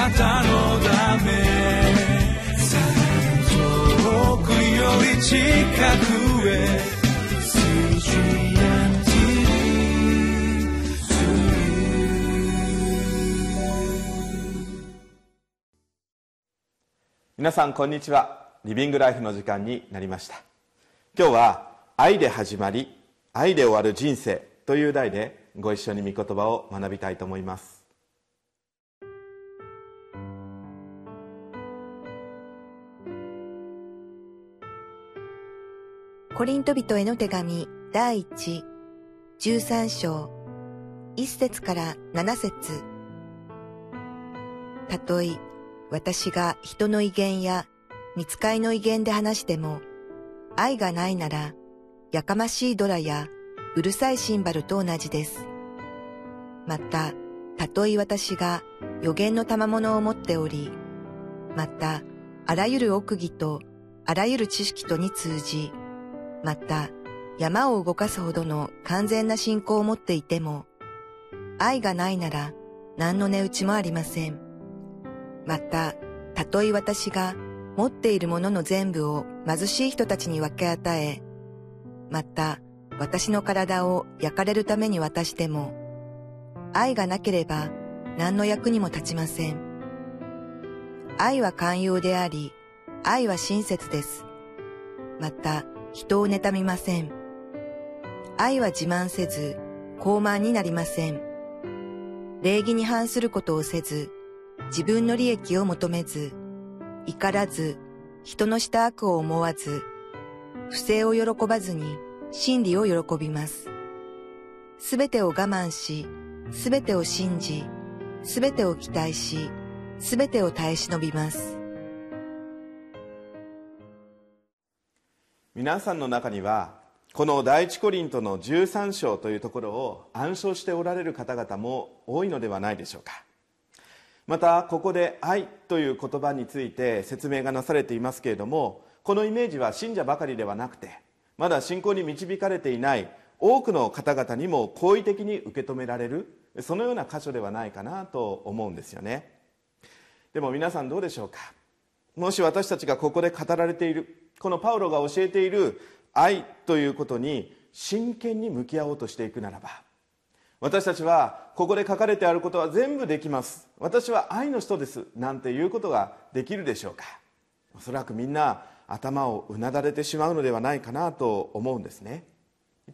なたのため。遠くより近くへ。皆さんこんにちは。リビングライフの時間になりました。今日は愛で始まり愛で終わる人生という題でご一緒に御言葉を学びたいと思います。コリント人への手紙第一13章1節から7節たとえ私が人の威厳や見つかいの威厳で話しても愛がないならやかましいドラやうるさいシンバルと同じです。また、たとえ私が予言の賜物を持っており、また、あらゆる奥義とあらゆる知識とに通じ、また、山を動かすほどの完全な信仰を持っていても、愛がないなら何の値打ちもありません。また、たとえ私が持っているものの全部を貧しい人たちに分け与え、また私の体を焼かれるために渡しても、愛がなければ何の役にも立ちません。愛は寛容であり、愛は親切です。また、人を妬みません。愛は自慢せず、高慢になりません。礼儀に反することをせず、自分の利益を求めず、怒らず、人のした悪を思わず、不正を喜ばずに真理を喜びます。すべてを我慢し、すべてを信じ、すべてを期待し、すべてを耐え忍びます。皆さんの中には、この第一コリントの13章というところを暗唱しておられる方々も多いのではないでしょうか。またここで愛という言葉について説明がなされていますけれどもこのイメージは信者ばかりではなくてまだ信仰に導かれていない多くの方々にも好意的に受け止められるそのような箇所ではないかなと思うんですよねでも皆さんどうでしょうかもし私たちがここで語られているこのパウロが教えている愛ということに真剣に向き合おうとしていくならば私たちはここで書かれてあることは全部できます。私は愛の人です。なんていうことができるでしょうか。おそらくみんな頭をうなだれてしまうのではないかなと思うんですね。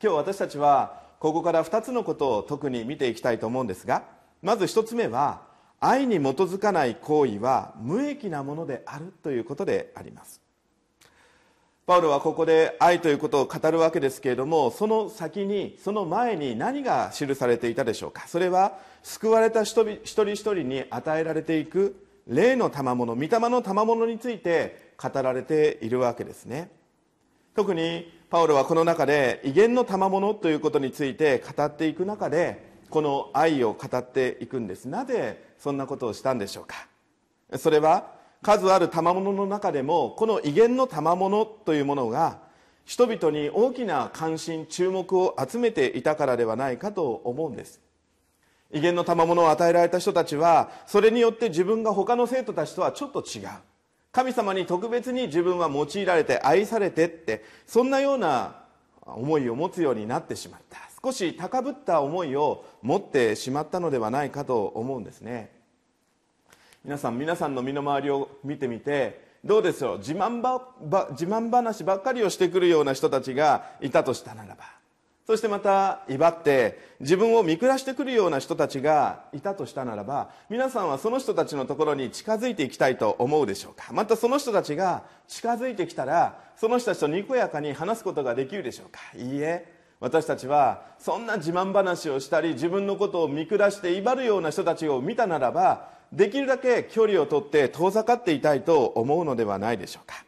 今日私たちはここから2つのことを特に見ていきたいと思うんですがまず1つ目は愛に基づかない行為は無益なものであるということであります。パウロはここで愛ということを語るわけですけれどもその先にその前に何が記されていたでしょうか？それは救われた一人一人に与えられていく霊の賜物御霊の賜物について語られているわけですね。特にパウロはこの中で威厳の賜物ということについて語っていく中でこの愛を語っていくんです。なぜそんなことをしたんでしょうか？それは数ある賜物の中でもこの威厳の賜物というものが人々に大きな関心注目を集めていたからではないかと思うんです。威厳の賜物を与えられた人たちはそれによって自分が他の生徒たちとはちょっと違う。神様に特別に自分は用いられて愛されてってそんなような思いを持つようになってしまった。少し高ぶった思いを持ってしまったのではないかと思うんですね。皆さん皆さんの身の回りを見てみてどうでしょう？自慢ば自慢話ばっかりをしてくるような人たちがいたとしたならば。そしてまた威張って自分を見下してくるような人たちがいたとしたならば皆さんはその人たちのところに近づいていきたいと思うでしょうか？またその人たちが近づいてきたらその人たちとにこやかに話すことができるでしょうか？いいえ。私たちはそんな自慢話をしたり自分のことを見下して威張るような人たちを見たならばできるだけ距離をとって遠ざかっていたいと思うのではないでしょうか。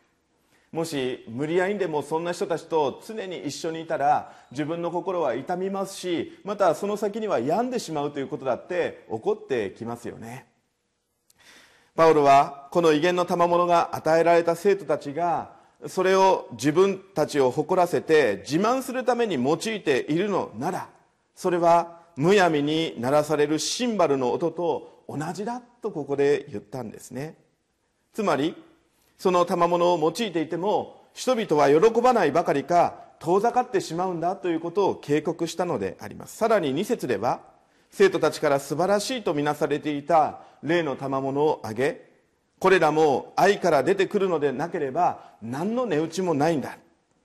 もし無理やりでもそんな人たちと常に一緒にいたら自分の心は痛みますしまたその先には病んでしまうということだって起こってきますよね。パウロはこの威厳の賜物が与えられた生徒たちがそれを自分たちを誇らせて自慢するために用いているのならそれはむやみに鳴らされるシンバルの音と同じだとここで言ったんですね。つまりその賜物を用いていても人々は喜ばないばかりか遠ざかってしまうんだということを警告したのであります。さらに2節では生徒たちから素晴らしいとみなされていた例の賜物をあげこれらも愛から出てくるのでなければ何の値打ちもないんだ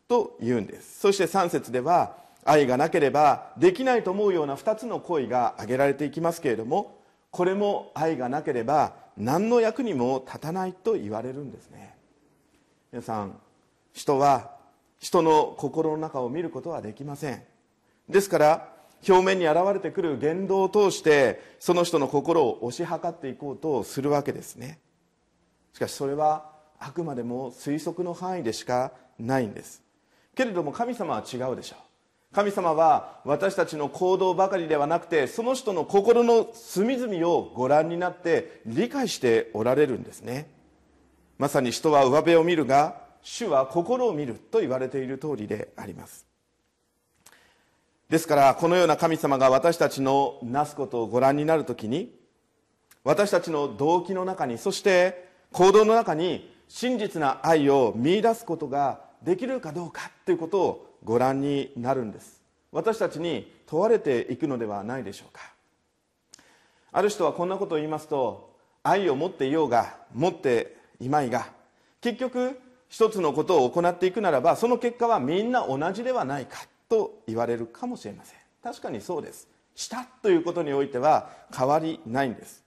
と言うんです。そして3節では愛がなければできないと思うような2つの行為が挙げられていきますけれどもこれも愛がなければ何の役にも立たないと言われるんですね。皆さん人は人の心の中を見ることはできません。ですから表面に現れてくる言動を通してその人の心を推し量っていこうとするわけですね。しかしそれはあくまでも推測の範囲でしかないんです。けれども神様は違うでしょう。神様は私たちの行動ばかりではなくてその人の心の隅々をご覧になって理解しておられるんですね。まさに人は上辺を見るが主は心を見ると言われている通りであります。ですからこのような神様が私たちのなすことをご覧になるときに私たちの動機の中にそして行動の中に真実な愛を見いだすことができるかどうかということをご覧になるんです。私たちに問われていくのではないでしょうか。ある人はこんなことを言いますと愛を持っていようが持っていまいが結局一つのことを行っていくならばその結果はみんな同じではないかと言われるかもしれません。確かにそうです。したということにおいては変わりないんです。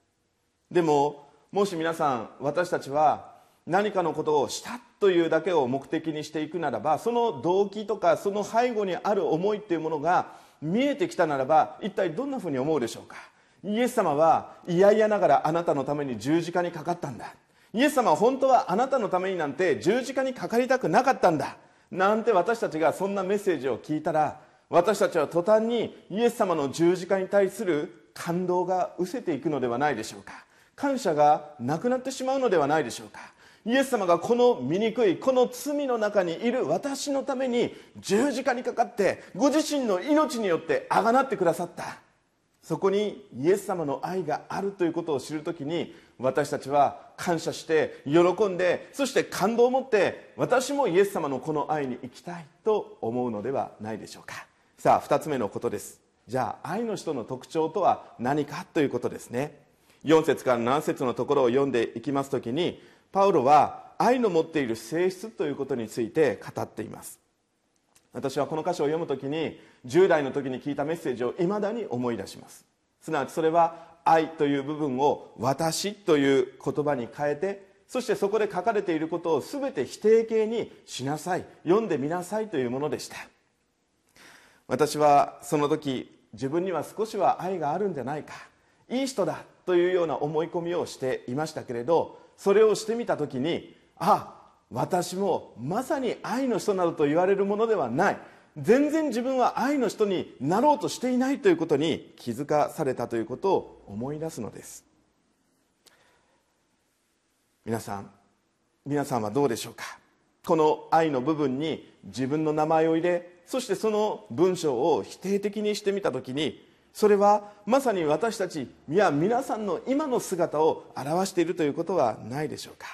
でももし皆さん私たちは何かのことをしたというだけを目的にしていくならばその動機とかその背後にある思いというものが見えてきたならば一体どんなふうに思うでしょうか。イエス様は嫌々ながらあなたのために十字架にかかったんだ。イエス様は本当はあなたのためになんて十字架にかかりたくなかったんだ。なんて私たちがそんなメッセージを聞いたら私たちは途端にイエス様の十字架に対する感動が失せていくのではないでしょうか。感謝がなくなってしまうのではないでしょうか。イエス様がこの醜いこの罪の中にいる私のために十字架にかかってご自身の命によってあがなってくださった。そこにイエス様の愛があるということを知るときに私たちは感謝して喜んでそして感動を持って私もイエス様のこの愛に生きたいと思うのではないでしょうか。さあ2つ目のことです。じゃあ愛の人の特徴とは何かということですね。4節から7節のところを読んでいきますときにパウロは愛の持っている性質ということについて語っています。私はこの箇所を読むときに10代の時に聞いたメッセージをいまだに思い出します。すなわちそれは愛という部分を私という言葉に変えてそしてそこで書かれていることを全て否定形にしなさい読んでみなさいというものでした。私はその時自分には少しは愛があるんじゃないかいい人だというような思い込みをしていましたけれどそれをしてみた時にあ私もまさに愛の人などと言われるものではない。全然自分は愛の人になろうとしていないということに気づかされたということを思い出すのです。皆さん皆さんはどうでしょうか？この愛の部分に自分の名前を入れそしてその文章を否定的にしてみた時にそれはまさに私たちいや皆さんの今の姿を表しているということはないでしょうか。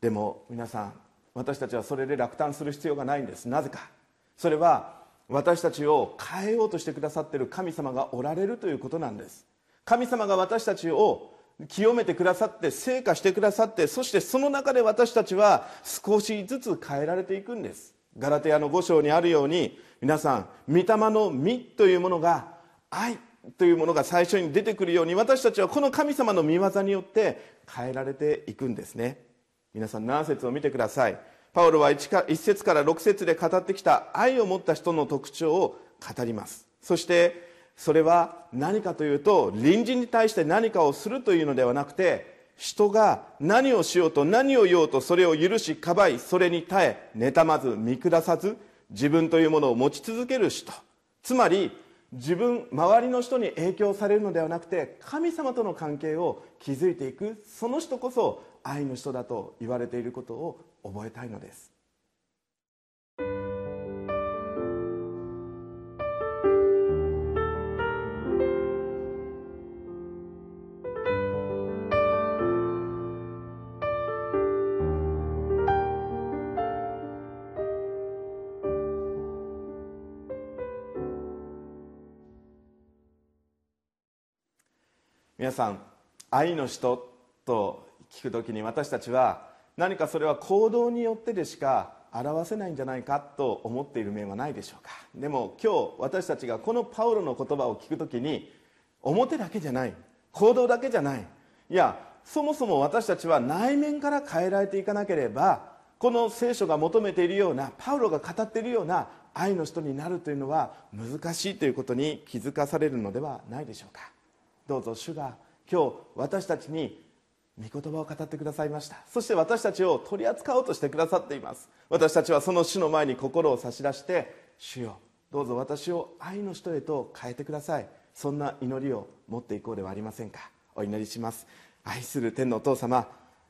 でも皆さん私たちはそれで落胆する必要がないんです。なぜか。それは私たちを変えようとしてくださっている神様がおられるということなんです。神様が私たちを清めてくださって成果してくださってそしてその中で私たちは少しずつ変えられていくんです。ガラテヤの5章にあるように皆さん御霊の実というものが愛というものが最初に出てくるように私たちはこの神様の御業によって変えられていくんですね。皆さん何節を見てください。パウロは 1, か1節から6節で語ってきた愛を持った人の特徴を語ります。そしてそれは何かというと隣人に対して何かをするというのではなくて人が何をしようと何を言おうとそれを許しかばいそれに耐え妬まず見下さず自分というものを持ち続ける人。つまり自分周りの人に影響されるのではなくて神様との関係を築いていくその人こそ愛の人だと言われていることを覚えたいのです。皆さん愛の人と聞くときに私たちは何かそれは行動によってでしか表せないんじゃないかと思っている面はないでしょうか。でも今日私たちがこのパウロの言葉を聞くときに表だけじゃない行動だけじゃない。いやそもそも私たちは内面から変えられていかなければこの聖書が求めているようなパウロが語っているような愛の人になるというのは難しいということに気づかされるのではないでしょうか。どうぞ主が今日私たちに御言葉を語ってくださいました。そして私たちを取り扱おうとしてくださっています。私たちはその主の前に心を差し出して主よどうぞ私を愛の人へと変えてください。そんな祈りを持っていこうではありませんか。お祈りします。愛する天のお父様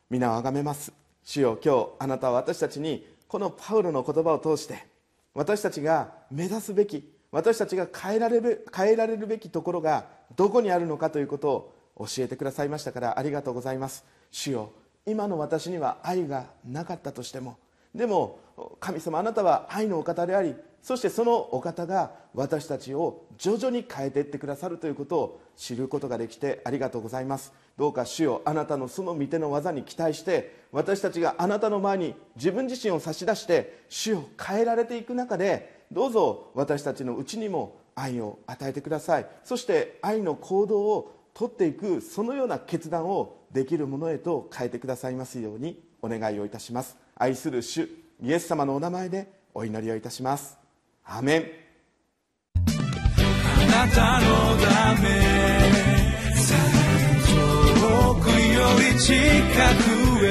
皆をあがめます。主よ今日あなたは私たちにこのパウロの言葉を通して私たちが目指すべき私たちが変えられる変えられるべきところがどこにあるのかということを教えてくださいましたからありがとうございます。主よ今の私には愛がなかったとしてもでも神様あなたは愛のお方でありそしてそのお方が私たちを徐々に変えていってくださるということを知ることができてありがとうございます。どうか主よあなたのその御手の技に期待して私たちがあなたの前に自分自身を差し出して主を変えられていく中でどうぞ私たちのうちにも愛を与えてください。そして愛の行動を取っていくそのような決断をできるものへと変えてくださいますようにお願いをいたします。愛する主イエス様のお名前でお祈りをいたします。アメン。あなたのため遠くより近くへ。